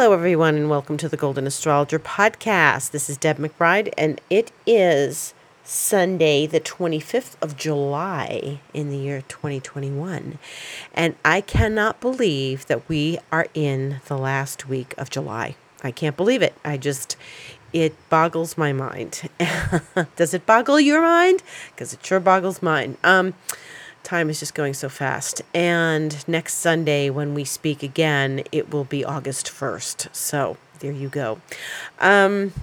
Hello, everyone, and welcome to the Golden Astrologer podcast. This is Deb McBride, and it is Sunday, the 25th of July in the year 2021. And I cannot believe that we are in the last week of July. I can't believe it. I just, it boggles my mind. Does it boggle your mind? Because it sure boggles mine. Um, time is just going so fast. And next Sunday, when we speak again, it will be August 1st. So there you go. Um,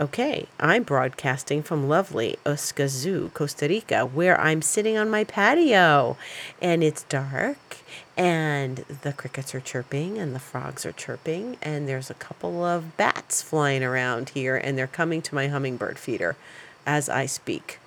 okay, I'm broadcasting from lovely Escazú, Costa Rica, where I'm sitting on my patio. And it's dark, and the crickets are chirping, and the frogs are chirping, and there's a couple of bats flying around here, and they're coming to my hummingbird feeder as I speak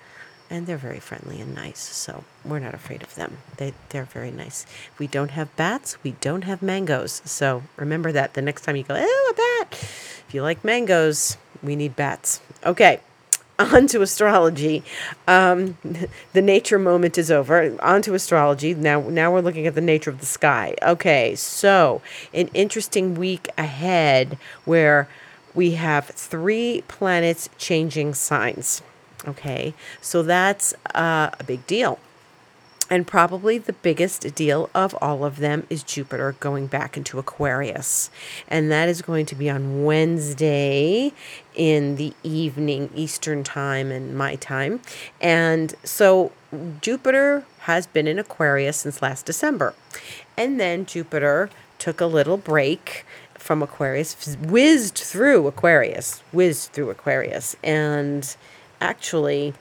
and they're very friendly and nice. So we're not afraid of them. They they're very nice. We don't have bats. We don't have mangoes. So remember that the next time you go, oh, a bat. If you like mangoes, we need bats. Okay. On to astrology. Um, the nature moment is over. On to astrology. Now, now we're looking at the nature of the sky. Okay, so an interesting week ahead where we have three planets changing signs. Okay, so that's uh, a big deal. And probably the biggest deal of all of them is Jupiter going back into Aquarius. And that is going to be on Wednesday in the evening, Eastern time and my time. And so Jupiter has been in Aquarius since last December. And then Jupiter took a little break from Aquarius, whizzed through Aquarius, whizzed through Aquarius. And actually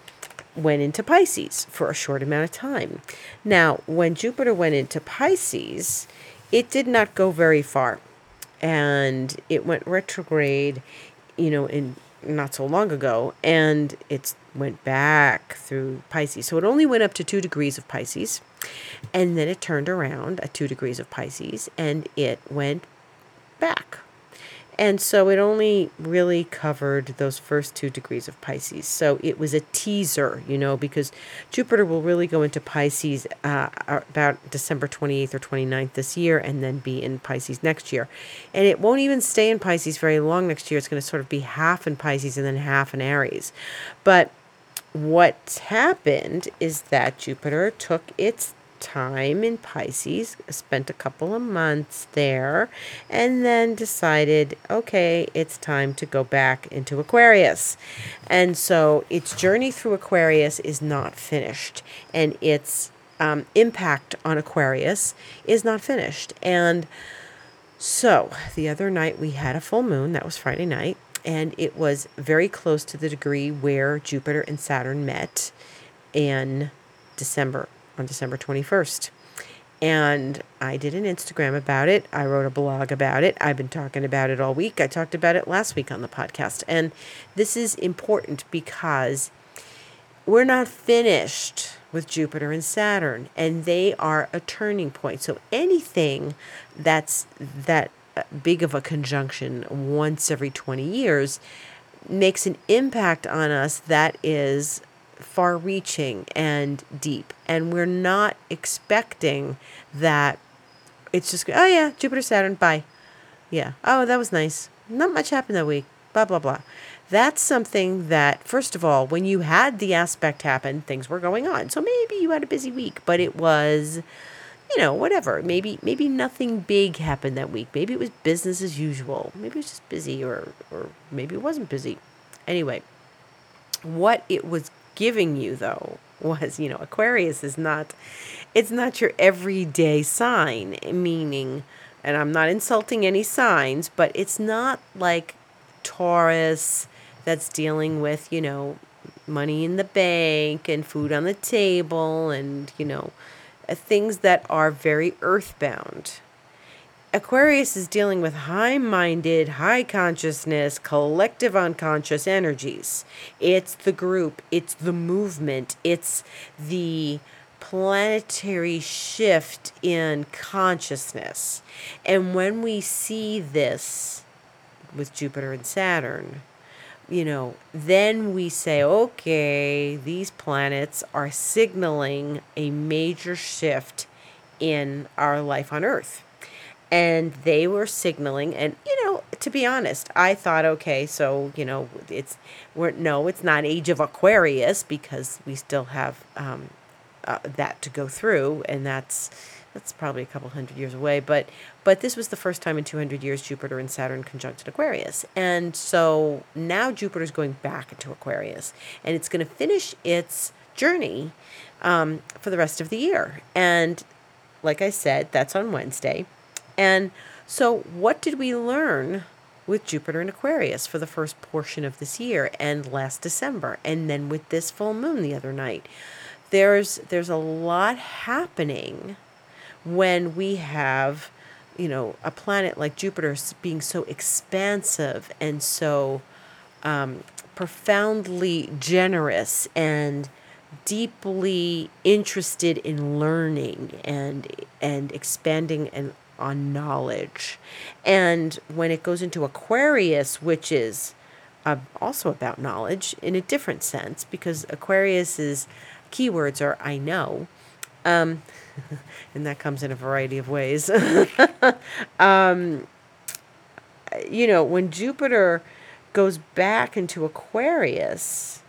went into Pisces for a short amount of time. Now, when Jupiter went into Pisces, it did not go very far. And it went retrograde, you know, in not so long ago, and it went back through Pisces. So it only went up to two degrees of Pisces, and then it turned around at two degrees of Pisces, and it went back and so it only really covered those first two degrees of Pisces. So it was a teaser, you know, because Jupiter will really go into Pisces uh, about December 28th or 29th this year and then be in Pisces next year. And it won't even stay in Pisces very long next year. It's going to sort of be half in Pisces and then half in Aries. But what's happened is that Jupiter took its time in Pisces, spent a couple of months there, and then decided, okay, it's time to go back into Aquarius. And so its journey through Aquarius is not finished, and its um, impact on Aquarius is not finished. And so the other night we had a full moon, that was Friday night, and it was very close to the degree where Jupiter and Saturn met in December on December 21st. And I did an Instagram about it. I wrote a blog about it. I've been talking about it all week. I talked about it last week on the podcast. And this is important because we're not finished with Jupiter and Saturn, and they are a turning point. So anything that's that uh, big of a conjunction once every 20 years makes an impact on us that is far reaching and deep. And we're not expecting that it's just, oh yeah, Jupiter, Saturn, bye. Yeah. Oh, that was nice. Not much happened that week. Blah, blah, blah. That's something that, first of all, when you had the aspect happen, things were going on. So maybe you had a busy week, but it was, you know, whatever. Maybe maybe nothing big happened that week. Maybe it was business as usual. Maybe it was just busy or or maybe it wasn't busy. Anyway, what it was giving you though was you know aquarius is not it's not your everyday sign meaning and i'm not insulting any signs but it's not like taurus that's dealing with you know money in the bank and food on the table and you know uh, things that are very earthbound Aquarius is dealing with high minded, high consciousness, collective unconscious energies. It's the group, it's the movement, it's the planetary shift in consciousness. And when we see this with Jupiter and Saturn, you know, then we say, okay, these planets are signaling a major shift in our life on Earth and they were signaling and you know to be honest i thought okay so you know it's we're no it's not age of aquarius because we still have um, uh, that to go through and that's that's probably a couple hundred years away but but this was the first time in 200 years jupiter and saturn conjuncted aquarius. And so now jupiter's going back into aquarius and it's going to finish its journey um, for the rest of the year. And like i said that's on wednesday and so, what did we learn with Jupiter and Aquarius for the first portion of this year and last December, and then with this full moon the other night? There's there's a lot happening when we have, you know, a planet like Jupiter being so expansive and so um, profoundly generous and deeply interested in learning and and expanding and on knowledge. And when it goes into Aquarius, which is uh, also about knowledge in a different sense, because Aquarius's keywords are I know. Um, and that comes in a variety of ways. um, you know, when Jupiter goes back into Aquarius,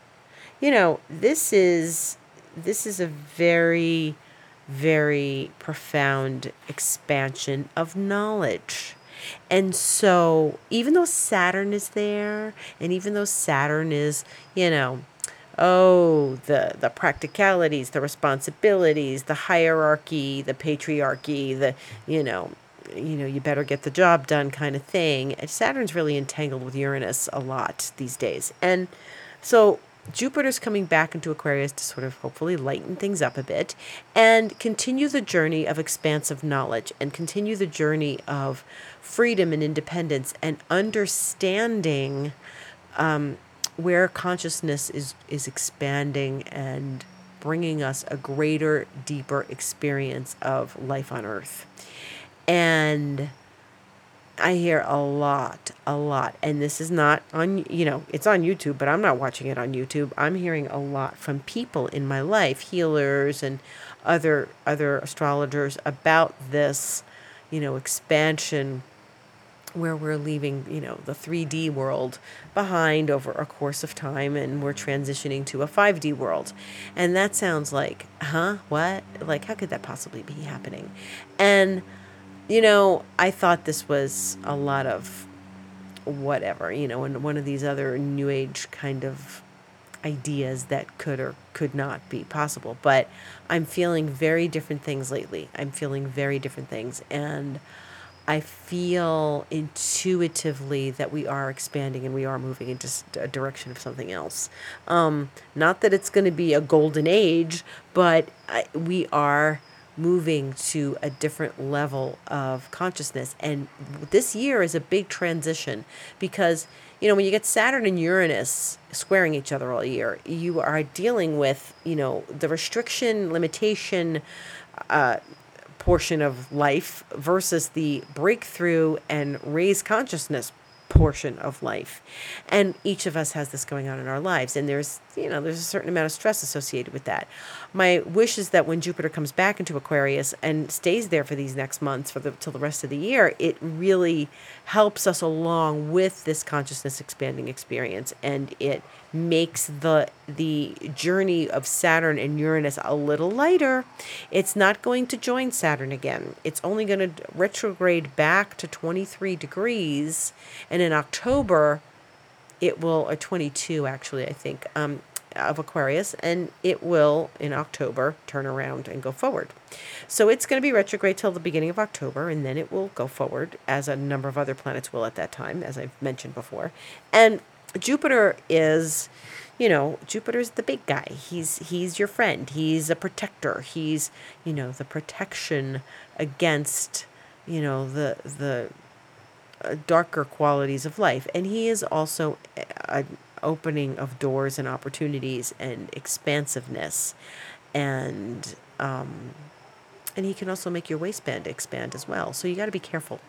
you know, this is this is a very very profound expansion of knowledge. And so, even though Saturn is there, and even though Saturn is, you know, oh, the, the practicalities, the responsibilities, the hierarchy, the patriarchy, the, you know, you know, you better get the job done kind of thing. Saturn's really entangled with Uranus a lot these days. And so Jupiter's coming back into Aquarius to sort of hopefully lighten things up a bit and continue the journey of expansive knowledge and continue the journey of freedom and independence and understanding um, where consciousness is, is expanding and bringing us a greater, deeper experience of life on Earth. And I hear a lot, a lot. And this is not on, you know, it's on YouTube, but I'm not watching it on YouTube. I'm hearing a lot from people in my life, healers and other other astrologers about this, you know, expansion where we're leaving, you know, the 3D world behind over a course of time and we're transitioning to a 5D world. And that sounds like, huh? What? Like how could that possibly be happening? And you know, I thought this was a lot of whatever, you know, and one of these other new age kind of ideas that could or could not be possible. But I'm feeling very different things lately. I'm feeling very different things. And I feel intuitively that we are expanding and we are moving into a direction of something else. Um, not that it's going to be a golden age, but I, we are moving to a different level of consciousness. And this year is a big transition because, you know, when you get Saturn and Uranus squaring each other all year, you are dealing with, you know, the restriction, limitation, uh, portion of life versus the breakthrough and raise consciousness portion of life. And each of us has this going on in our lives. And there's, you know, there's a certain amount of stress associated with that. My wish is that when Jupiter comes back into Aquarius and stays there for these next months for the till the rest of the year, it really helps us along with this consciousness expanding experience and it makes the the journey of Saturn and Uranus a little lighter. It's not going to join Saturn again. It's only going to retrograde back to 23 degrees and in October it will or 22 actually I think um, of Aquarius and it will in October turn around and go forward. So it's going to be retrograde till the beginning of October and then it will go forward as a number of other planets will at that time as I've mentioned before. And Jupiter is, you know, Jupiter's the big guy. He's he's your friend. He's a protector. He's, you know, the protection against, you know, the the uh, Uh, darker qualities of life. And he is also uh, an opening of doors and opportunities and expansiveness and um and he can also make your waistband expand as well. So you got to be careful.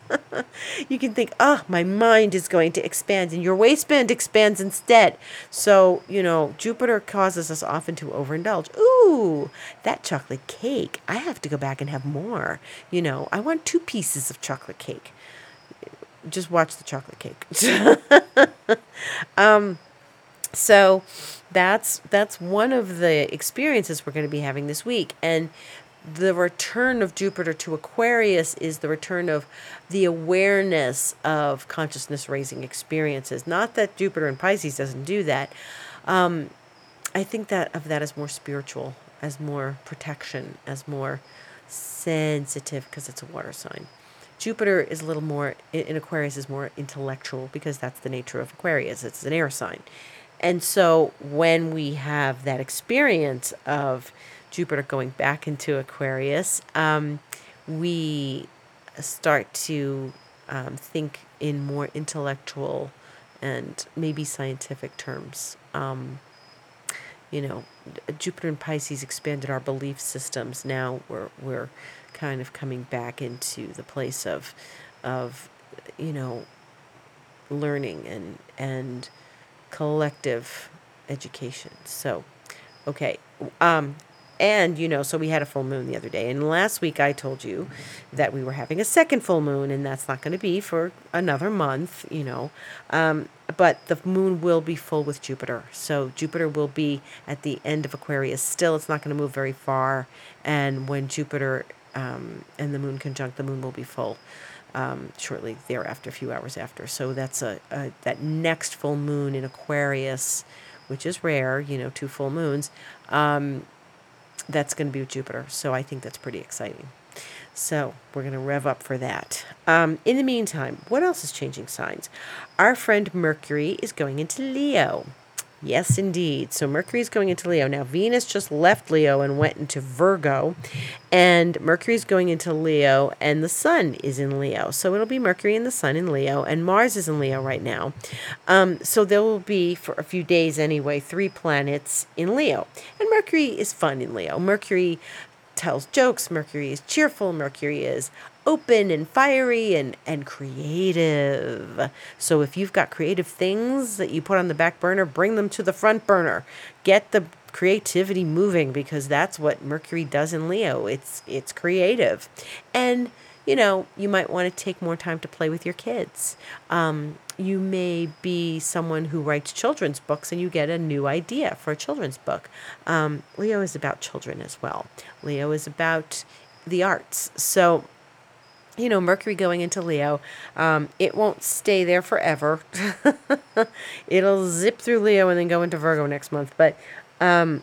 you can think, oh, my mind is going to expand, and your waistband expands instead. So, you know, Jupiter causes us often to overindulge. Ooh, that chocolate cake. I have to go back and have more. You know, I want two pieces of chocolate cake. Just watch the chocolate cake. um, so that's that's one of the experiences we're going to be having this week and the return of Jupiter to Aquarius is the return of the awareness of consciousness raising experiences. Not that Jupiter in Pisces doesn't do that. Um, I think that of that as more spiritual, as more protection, as more sensitive because it's a water sign. Jupiter is a little more in Aquarius is more intellectual because that's the nature of Aquarius. It's an air sign. And so when we have that experience of Jupiter going back into Aquarius, um, we start to um, think in more intellectual and maybe scientific terms. Um, you know, Jupiter and Pisces expanded our belief systems. Now we're we're kind of coming back into the place of of you know learning and and collective education. So, okay. Um, and, you know, so we had a full moon the other day. And last week I told you that we were having a second full moon, and that's not going to be for another month, you know. Um, but the moon will be full with Jupiter. So Jupiter will be at the end of Aquarius. Still, it's not going to move very far. And when Jupiter um, and the moon conjunct, the moon will be full. Um, shortly thereafter, a few hours after. So that's a, a that next full moon in Aquarius, which is rare, you know, two full moons. Um, that's going to be with Jupiter. So I think that's pretty exciting. So we're going to rev up for that. Um, in the meantime, what else is changing signs? Our friend Mercury is going into Leo. Yes, indeed. So Mercury is going into Leo. Now, Venus just left Leo and went into Virgo, and Mercury is going into Leo, and the Sun is in Leo. So it'll be Mercury and the Sun in Leo, and Mars is in Leo right now. Um, so there will be, for a few days anyway, three planets in Leo. And Mercury is fun in Leo. Mercury tells jokes, Mercury is cheerful, Mercury is open and fiery and, and creative. So if you've got creative things that you put on the back burner, bring them to the front burner. Get the creativity moving because that's what Mercury does in Leo. It's it's creative. And you know, you might want to take more time to play with your kids. Um, you may be someone who writes children's books and you get a new idea for a children's book. Um, Leo is about children as well. Leo is about the arts. So you know, Mercury going into Leo, um, it won't stay there forever. It'll zip through Leo and then go into Virgo next month. But um,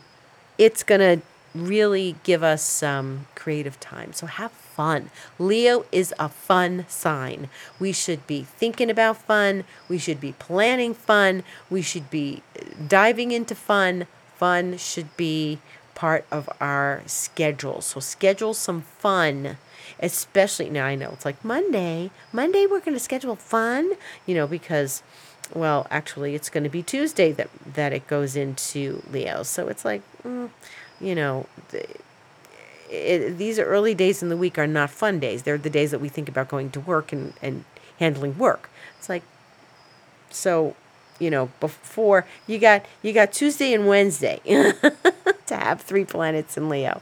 it's going to really give us some creative time. So have fun. Leo is a fun sign. We should be thinking about fun. We should be planning fun. We should be diving into fun. Fun should be part of our schedule. So schedule some fun especially now I know it's like Monday. Monday we're going to schedule fun, you know, because well, actually it's going to be Tuesday that that it goes into Leo. So it's like, mm, you know, the, it, these early days in the week are not fun days. They're the days that we think about going to work and and handling work. It's like so you know before you got you got Tuesday and Wednesday to have three planets in Leo.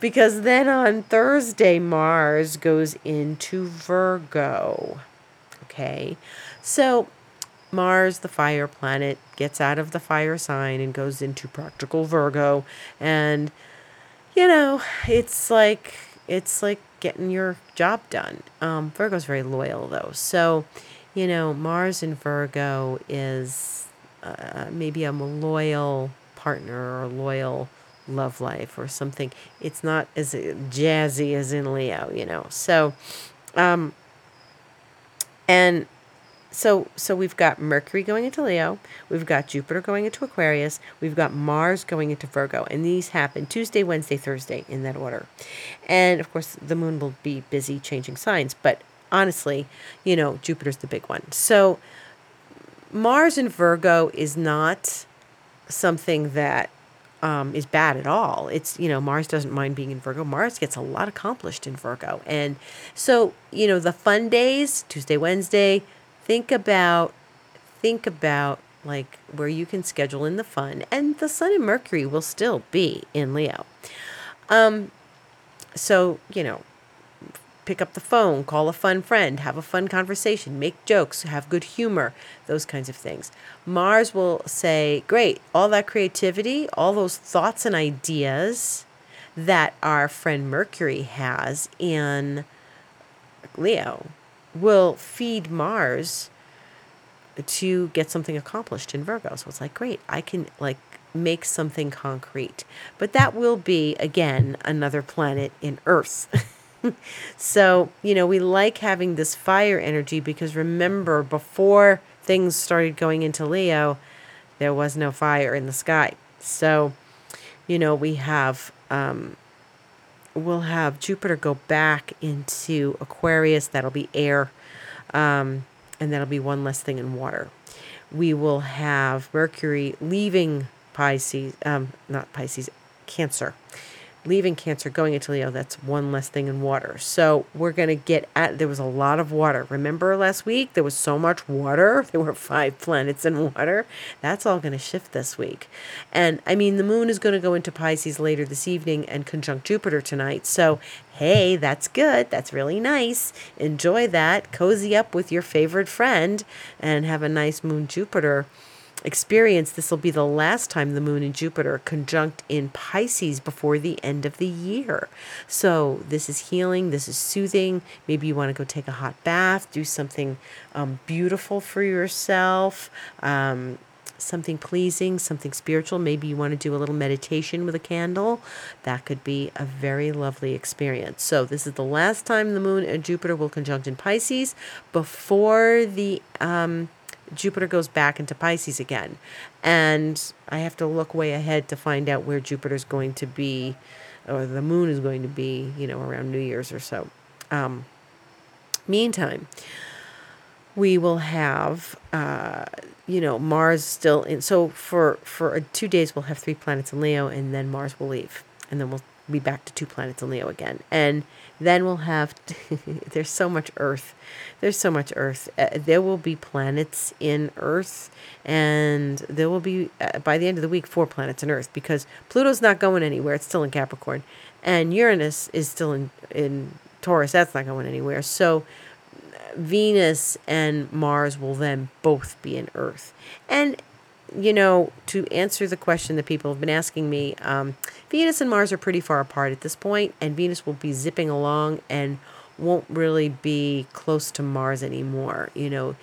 Because then on Thursday Mars goes into Virgo. Okay? So Mars the fire planet gets out of the fire sign and goes into practical Virgo. And you know it's like it's like getting your job done. Um Virgo's very loyal though. So you know, Mars in Virgo is uh, maybe a loyal partner or loyal love life or something. It's not as jazzy as in Leo, you know. So, um, and so so we've got Mercury going into Leo, we've got Jupiter going into Aquarius, we've got Mars going into Virgo, and these happen Tuesday, Wednesday, Thursday in that order. And of course, the moon will be busy changing signs, but honestly, you know, Jupiter's the big one. So Mars in Virgo is not something that um, is bad at all. It's, you know, Mars doesn't mind being in Virgo. Mars gets a lot accomplished in Virgo. And so, you know, the fun days, Tuesday, Wednesday, think about, think about like where you can schedule in the fun. And the Sun and Mercury will still be in Leo. Um, so, you know, pick up the phone, call a fun friend, have a fun conversation, make jokes, have good humor, those kinds of things. Mars will say, Great, all that creativity, all those thoughts and ideas that our friend Mercury has in Leo will feed Mars to get something accomplished in Virgo. So it's like, great, I can like make something concrete. But that will be, again, another planet in Earth. so, you know, we like having this fire energy because remember, before things started going into Leo, there was no fire in the sky. So, you know, we have, um, we'll have Jupiter go back into Aquarius. That'll be air. Um, and that'll be one less thing in water. We will have Mercury leaving Pisces, um, not Pisces, Cancer leaving Cancer, going into Leo, that's one less thing in water. So we're going to get at, there was a lot of water. Remember last week? There was so much water. There were five planets in water. That's all going to shift this week. And I mean, the moon is going to go into Pisces later this evening and conjunct Jupiter tonight. So, hey, that's good. That's really nice. Enjoy that. Cozy up with your favorite friend and have a nice moon Jupiter experience, this will be the last time the moon and Jupiter conjunct in Pisces before the end of the year. So, this is healing, this is soothing. Maybe you want to go take a hot bath, do something um, beautiful for yourself. Um, something pleasing, something spiritual. Maybe you want to do a little meditation with a candle. That could be a very lovely experience. So, this is the last time the moon and Jupiter will conjunct in Pisces before the um, Jupiter goes back into Pisces again. And I have to look way ahead to find out where Jupiter's going to be, or the moon is going to be, you know, around New Year's or so. Um, meantime, we will have, uh, you know, Mars still in. So for for two days, we'll have three planets in Leo, and then Mars will leave, and then we'll be back to two planets in Leo again. And then we'll have, there's so much Earth. There's so much Earth. Uh, there will be planets in Earth, and there will be, uh, by the end of the week, four planets in Earth because Pluto's not going anywhere. It's still in Capricorn. And Uranus is still in, in Taurus. That's not going anywhere. So Venus and Mars will then both be in Earth. And you know, to answer the question that people have been asking me, um, Venus and Mars are pretty far apart at this point, and Venus will be zipping along and won't really be close to Mars anymore. You know,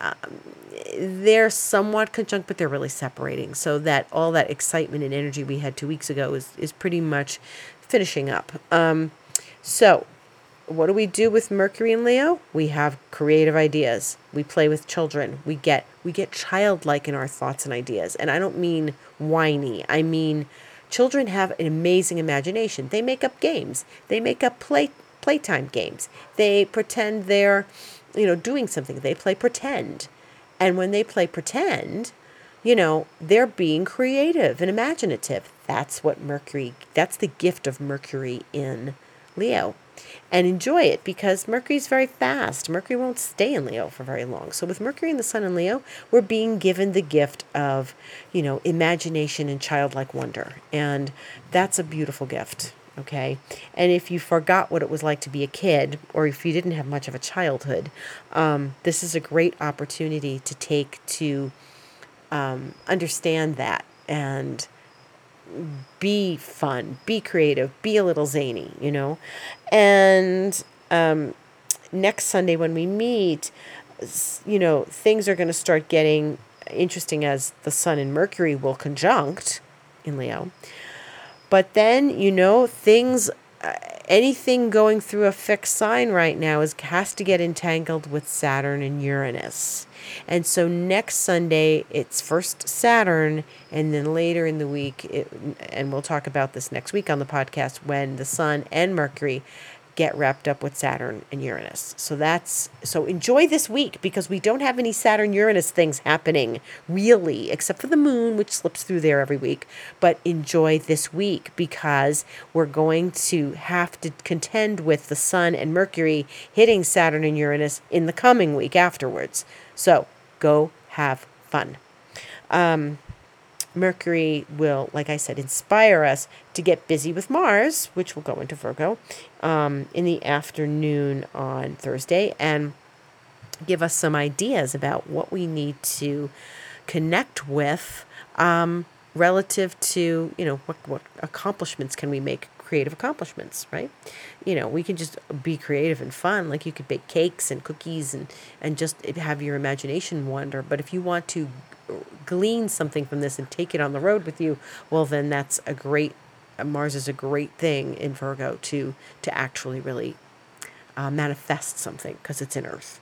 um, they're somewhat conjunct, but they're really separating. So that all that excitement and energy we had two weeks ago is is pretty much finishing up. Um, so what do we do with Mercury and Leo? We have creative ideas. We play with children. We get we get childlike in our thoughts and ideas. And I don't mean whiny. I mean children have an amazing imagination. They make up games. They make up play playtime games. They pretend they're, you know, doing something. They play pretend. And when they play pretend, you know, they're being creative and imaginative. That's what Mercury, that's the gift of Mercury in Leo and enjoy it because Mercury's very fast. Mercury won't stay in Leo for very long. So with Mercury and the Sun in Leo, we're being given the gift of, you know, imagination and childlike wonder. And that's a beautiful gift. Okay. And if you forgot what it was like to be a kid, or if you didn't have much of a childhood, um, this is a great opportunity to take to um, understand that and be fun, be creative, be a little zany, you know. And um, next Sunday when we meet, you know, things are going to start getting interesting as the Sun and Mercury will conjunct in Leo. But then, you know, things, Uh, anything going through a fixed sign right now is has to get entangled with Saturn and Uranus. And so next Sunday, it's first Saturn, and then later in the week, it, and we'll talk about this next week on the podcast, when the Sun and Mercury get wrapped up with Saturn and Uranus. So that's so enjoy this week because we don't have any Saturn Uranus things happening really, except for the moon, which slips through there every week. But enjoy this week because we're going to have to contend with the Sun and Mercury hitting Saturn and Uranus in the coming week afterwards. So go have fun. Um, Mercury will, like I said, inspire us to get busy with Mars, which will go into Virgo um, in the afternoon on Thursday, and give us some ideas about what we need to connect with um, relative to, you know, what, what accomplishments can we make creative accomplishments, right? You know, we can just be creative and fun. Like you could bake cakes and cookies and, and just have your imagination wander. But if you want to glean something from this and take it on the road with you, well, then that's a great, Mars is a great thing in Virgo to, to actually really uh, manifest something because it's in Earth.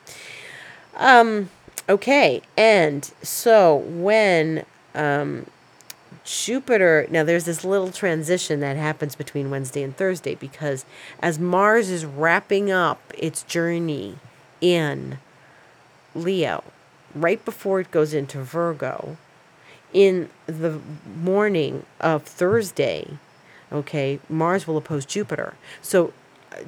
Um, okay. And so when, um, Jupiter, now there's this little transition that happens between Wednesday and Thursday because as Mars is wrapping up its journey in Leo, right before it goes into Virgo, in the morning of Thursday, okay, Mars will oppose Jupiter. So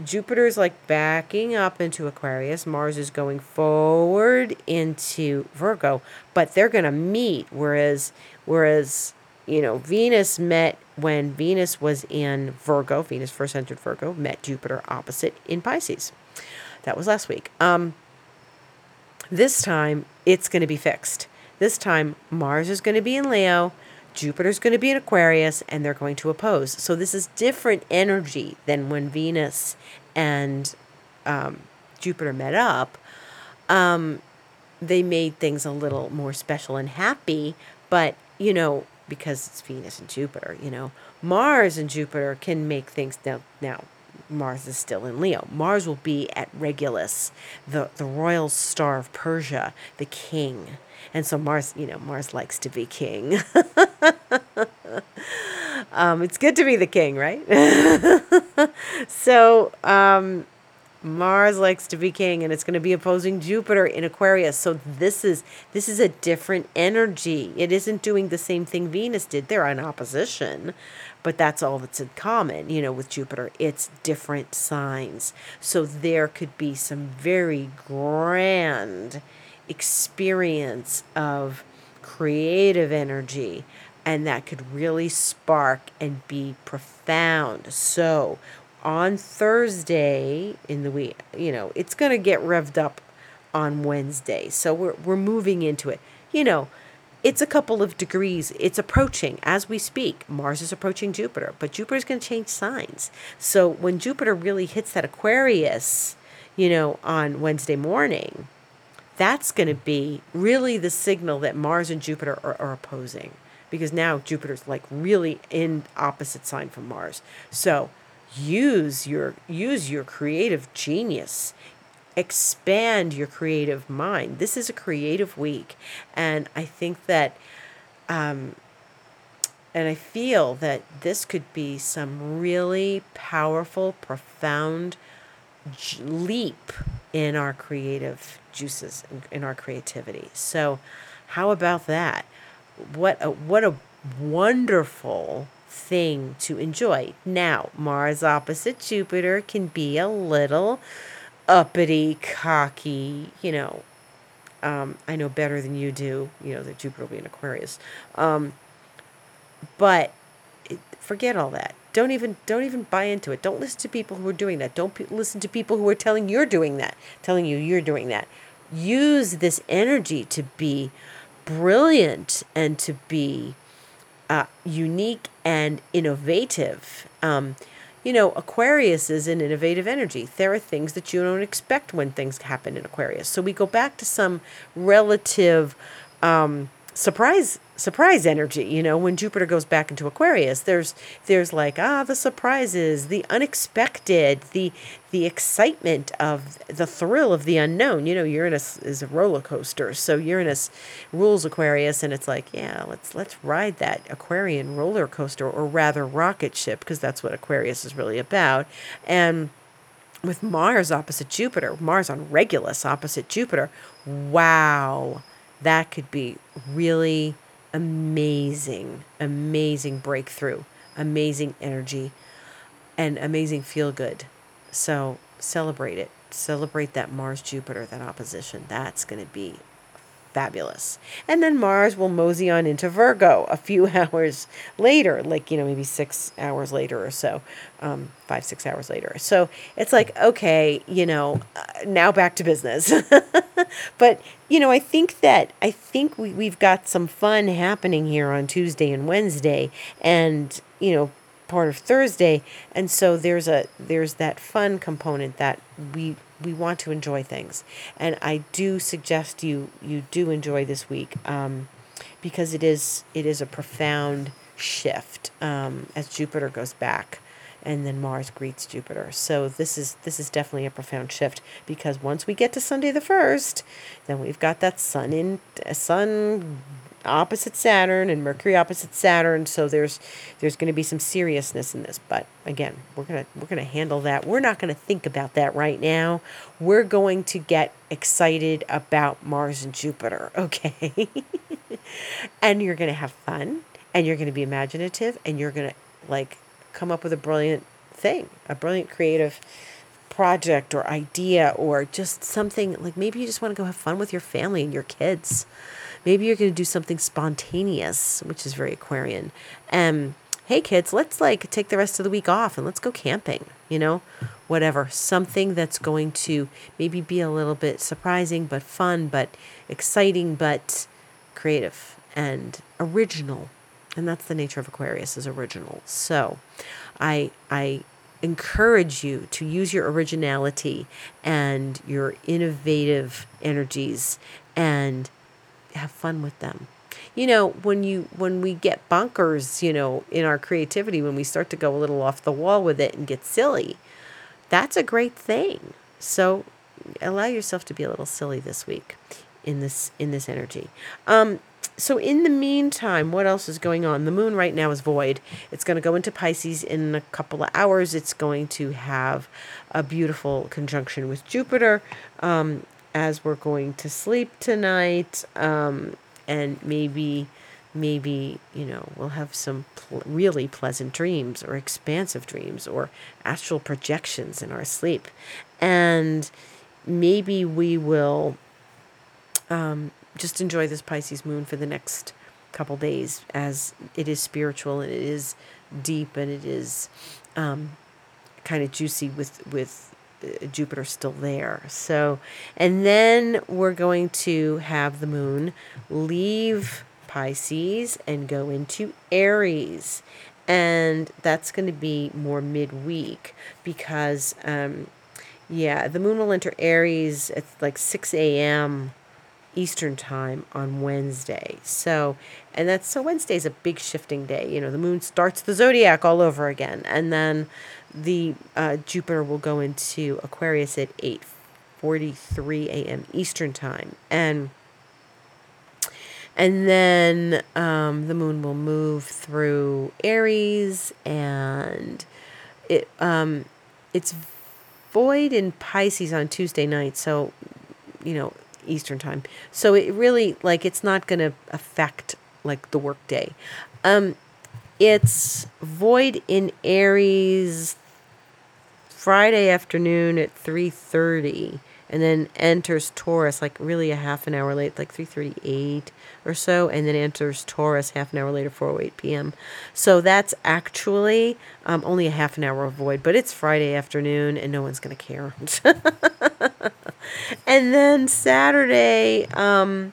Jupiter is like backing up into Aquarius. Mars is going forward into Virgo, but they're going to meet. Whereas, whereas you know, Venus met when Venus was in Virgo. Venus first entered Virgo, met Jupiter opposite in Pisces. That was last week. Um, this time, it's going to be fixed. This time, Mars is going to be in Leo, Jupiter's going to be in Aquarius, and they're going to oppose. So, this is different energy than when Venus and um, Jupiter met up. Um, they made things a little more special and happy, but you know, because it's Venus and Jupiter, you know, Mars and Jupiter can make things now. Now, Mars is still in Leo. Mars will be at Regulus, the, the royal star of Persia, the king. And so Mars, you know, Mars likes to be king. um, it's good to be the king, right? so um, Mars likes to be king, and it's going to be opposing Jupiter in Aquarius. So this is this is a different energy. It isn't doing the same thing Venus did. They're in opposition, but that's all that's in common, you know, with Jupiter. It's different signs. So there could be some very grand experience of creative energy and that could really spark and be profound. So on Thursday in the week, you know, it's going to get revved up on Wednesday. So we're we're moving into it. You know, it's a couple of degrees. It's approaching as we speak. Mars is approaching Jupiter, but Jupiter's going to change signs. So when Jupiter really hits that Aquarius, you know, on Wednesday morning, that's going to be really the signal that Mars and Jupiter are, are opposing because now Jupiter's like really in opposite sign from Mars. So use your use your creative genius expand your creative mind. This is a creative week. And I think that, um, and I feel that this could be some really powerful, profound leap in our creative juices, in our creativity. So, how about that? What a, what a wonderful thing to enjoy. Now, Mars opposite Jupiter can be a little uppity, cocky, you know, um, I know better than you do, you know, that Jupiter will be in Aquarius. Um, but it, forget all that. Don't even don't even buy into it. Don't listen to people who are doing that. Don't pe- listen to people who are telling you're doing that, telling you you're doing that. Use this energy to be brilliant and to be uh, unique and innovative. Um, you know, Aquarius is an innovative energy. There are things that you don't expect when things happen in Aquarius. So we go back to some relative um, surprise surprise energy you know when jupiter goes back into aquarius there's there's like ah the surprises the unexpected the the excitement of the thrill of the unknown. You know uranus is a roller coaster so uranus rules aquarius and it's like yeah let's let's ride that aquarian roller coaster or rather rocket ship because that's what aquarius is really about. And with Mars opposite Jupiter, Mars on Regulus opposite Jupiter, wow, that could be really amazing, amazing breakthrough, amazing energy, and amazing feel good. So celebrate it. Celebrate that Mars Jupiter, that opposition. That's going to be fabulous. And then Mars will mosey on into Virgo a few hours later, like, you know, maybe six hours later or so, um, five, six hours later. So it's like, okay, you know, uh, now back to business. but, you know, I think that, I think we, we've got some fun happening here on Tuesday and Wednesday. And, you know, part of Thursday, and so there's a there's that fun component that we we want to enjoy things, and I do suggest you you do enjoy this week um, because it is it is a profound shift um, as Jupiter goes back and then Mars greets Jupiter. So this is this is definitely a profound shift because once we get to Sunday the first, then we've got that sun in sun opposite Saturn and Mercury opposite Saturn. So there's there's going to be some seriousness in this. But again, we're gonna we're gonna handle that. We're not going to think about that right now. We're going to get excited about Mars and Jupiter. Okay, and you're going to have fun, and you're going to be imaginative, and you're going to like come up with a brilliant thing, a brilliant creative project or idea or just something like maybe you just want to go have fun with your family and your kids. Maybe you're going to do something spontaneous, which is very Aquarian. Um, hey kids, let's like take the rest of the week off and let's go camping, you know? Whatever. Something that's going to maybe be a little bit surprising but fun but exciting but creative and original. And that's the nature of Aquarius is original. So, I I encourage you to use your originality and your innovative energies and have fun with them. You know, when you when we get bunkers you know, in our creativity, when we start to go a little off the wall with it and get silly, that's a great thing. So allow yourself to be a little silly this week in this in this energy. Um, so in the meantime, what else is going on? The moon right now is void. It's going to go into Pisces in a couple of hours. It's going to have a beautiful conjunction with Jupiter. Um, as we're going to sleep tonight um, and maybe maybe you know we'll have some pl- really pleasant dreams or expansive dreams or astral projections in our sleep. And maybe we will um, just enjoy this pisces moon for the next couple days as it is spiritual and it is deep and it is um, kind of juicy with with Jupiter still there. So, and then we're going to have the moon leave Pisces and go into Aries. And that's going to be more midweek because, um, yeah, the moon will enter Aries at like 6 a.m. Eastern time on Wednesday. So, and that's so Wednesday's a big shifting day. You know, the moon starts the zodiac all over again. And then the uh, Jupiter will go into Aquarius at 8:43 a.m. Eastern time, and and then um, the moon will move through Aries, and it um, it's void in Pisces on Tuesday night, so you know Eastern time. So it really like it's not going to affect like the work day. Um, it's void in Aries Friday afternoon at 3:30 and then enters Taurus like really a half an hour late, like 3:38 or so, and then enters Taurus half an hour later, 4:08 p.m. So that's actually um, only a half an hour of void, but it's Friday afternoon, and no one's gonna care. and then Saturday, um,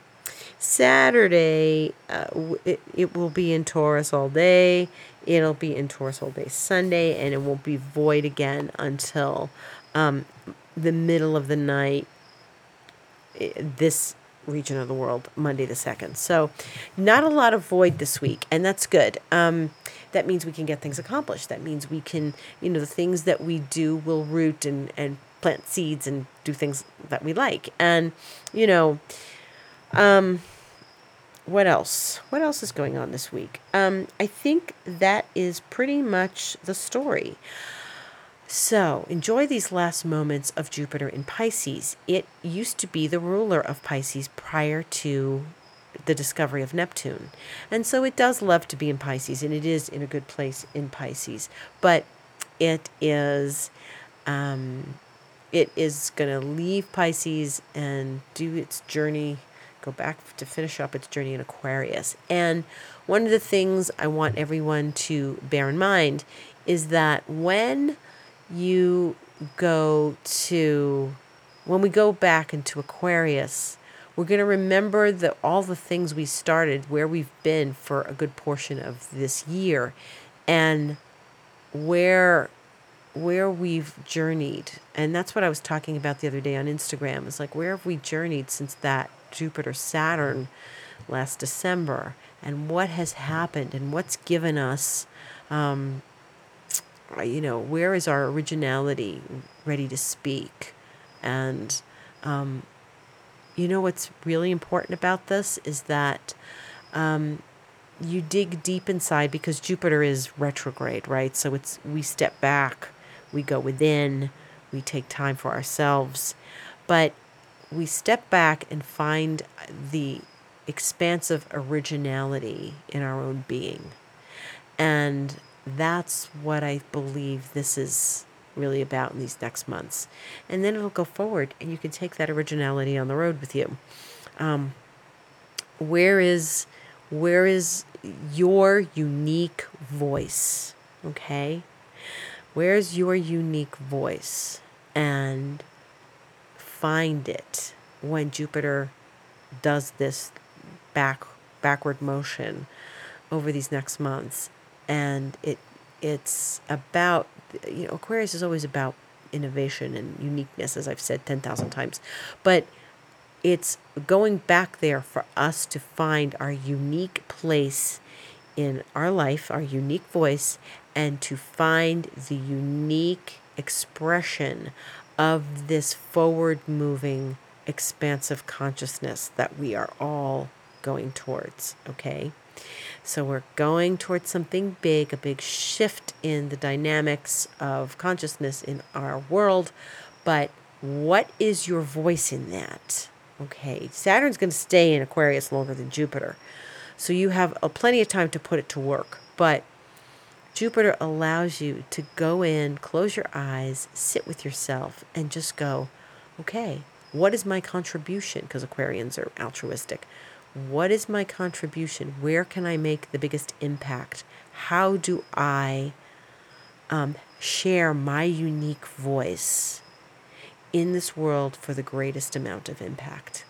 Saturday, uh, it, it will be in Taurus all day. It'll be in Taurus all day Sunday, and it will be void again until um, the middle of the night. This region of the world, Monday the 2nd. So, not a lot of void this week, and that's good. Um, that means we can get things accomplished. That means we can, you know, the things that we do will root and, and plant seeds and do things that we like. And, you know, um, what else? What else is going on this week? Um, I think that is pretty much the story. So enjoy these last moments of Jupiter in Pisces. It used to be the ruler of Pisces prior to the discovery of Neptune. And so it does love to be in Pisces, and it is in a good place in Pisces. But it is. Um, it is going to leave Pisces and do its journey, go back to finish up its journey in Aquarius. And one of the things I want everyone to bear in mind is that when you go to, when we go back into Aquarius, we're going to remember that all the things we started, where we've been for a good portion of this year, and where where we've journeyed. And that's what I was talking about the other day on Instagram. It's like, where have we journeyed since that Jupiter Saturn last December? And what has happened? And what's given us, um, you know, where is our originality ready to speak? And, um, you know, what's really important about this is that. Um, you dig deep inside because Jupiter is retrograde, right? So it's we step back we go within, we take time for ourselves, but we step back and find the expansive originality in our own being. And that's what I believe this is really about in these next months. And then it'll go forward, and you can take that originality on the road with you. Um, where is where is your unique voice? Okay. Where's your unique voice? And find it when Jupiter does this back backward motion over these next months. And it it's about you know, Aquarius is always about innovation and uniqueness, as I've said 10,000 times. But it's going back there for us to find our unique place in our life, our unique voice, and to find the unique expression of this forward moving, expansive consciousness that we are all going towards. Okay. So we're going towards something big, a big shift in the dynamics of consciousness in our world. But what is your voice in that? Okay. Saturn's going to stay in Aquarius longer than Jupiter. So you have a plenty of time to put it to work. But Jupiter allows you to go in, close your eyes, sit with yourself, and just go, okay, what is my contribution? Because Aquarians are altruistic. What is my contribution? Where can I make the biggest impact? How do I um, share my unique voice in this world for the greatest amount of impact?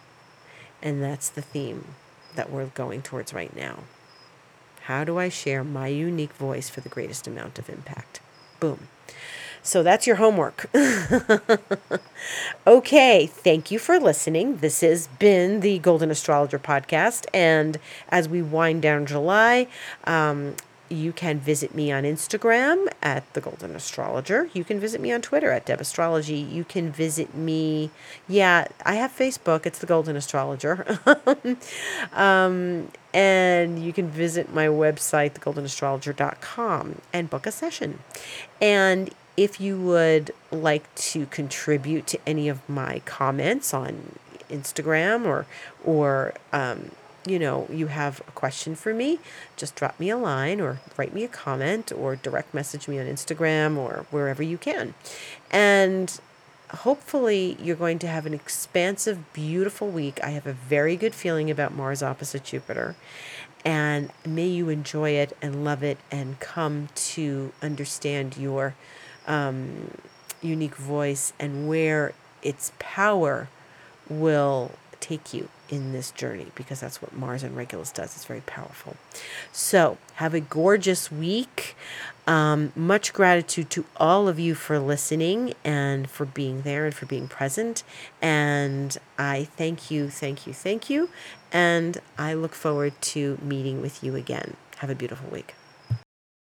And that's the theme that we're going towards right now. How do I share my unique voice for the greatest amount of impact? Boom. So that's your homework. okay, thank you for listening. This has been the Golden Astrologer podcast. And as we wind down July, um, you can visit me on Instagram at the Golden Astrologer. You can visit me on Twitter at Deb Astrology. You can visit me, yeah, I have Facebook. It's the Golden Astrologer. um, and you can visit my website, thegoldenastrologer.com, and book a session. And if you would like to contribute to any of my comments on Instagram or or um, you know, you have a question for me, just drop me a line or write me a comment or direct message me on Instagram or wherever you can. And hopefully, you're going to have an expansive, beautiful week. I have a very good feeling about Mars opposite Jupiter. And may you enjoy it and love it and come to understand your um, unique voice and where its power will take you in this journey because that's what Mars and Regulus does. It's very powerful. So, have a gorgeous week. Um, much gratitude to all of you for listening and for being there and for being present. And I thank you, thank you, thank you. And I look forward to meeting with you again. Have a beautiful week.